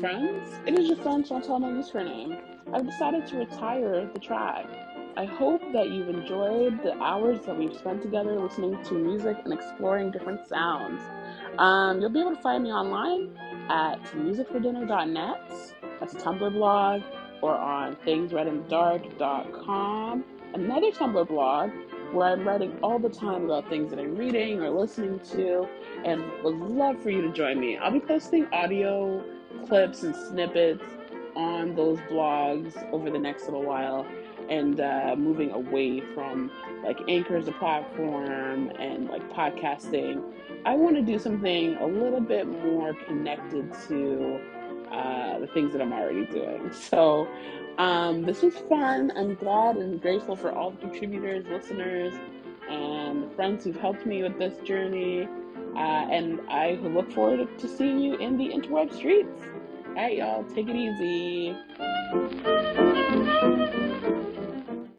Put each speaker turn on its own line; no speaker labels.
friends. It is your friend Chantal my username. I've decided to retire the tribe. I hope that you've enjoyed the hours that we've spent together listening to music and exploring different sounds. Um, you'll be able to find me online at musicfordinner.net. That's a Tumblr blog, or on thingsreadinthedark.com, another Tumblr blog where I'm writing all the time about things that I'm reading or listening to, and would love for you to join me. I'll be posting audio clips and snippets on those blogs over the next little while and uh, moving away from like Anchor as a platform and like podcasting. I want to do something a little bit more connected to uh, the things that I'm already doing. So um, this was fun. I'm glad and grateful for all the contributors, listeners, and friends who've helped me with this journey. Uh, and I look forward to seeing you in the interweb streets. All right, y'all, take it easy.